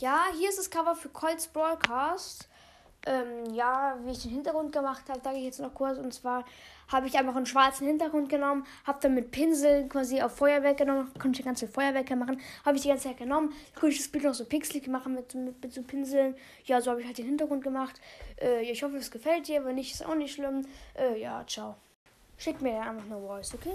Ja, hier ist das Cover für Colts Broadcast. Ähm, ja, wie ich den Hintergrund gemacht habe, sage ich jetzt noch kurz. Und zwar habe ich einfach einen schwarzen Hintergrund genommen, habe dann mit Pinseln quasi auf Feuerwerk genommen, konnte ich die ganze Feuerwerke machen, habe ich die ganze Zeit genommen, konnte ich das Bild noch so pixelig machen mit, mit, mit so Pinseln. Ja, so habe ich halt den Hintergrund gemacht. Äh, ich hoffe, es gefällt dir, wenn nicht, ist auch nicht schlimm. Äh, ja, ciao. Schick mir einfach eine Voice, okay?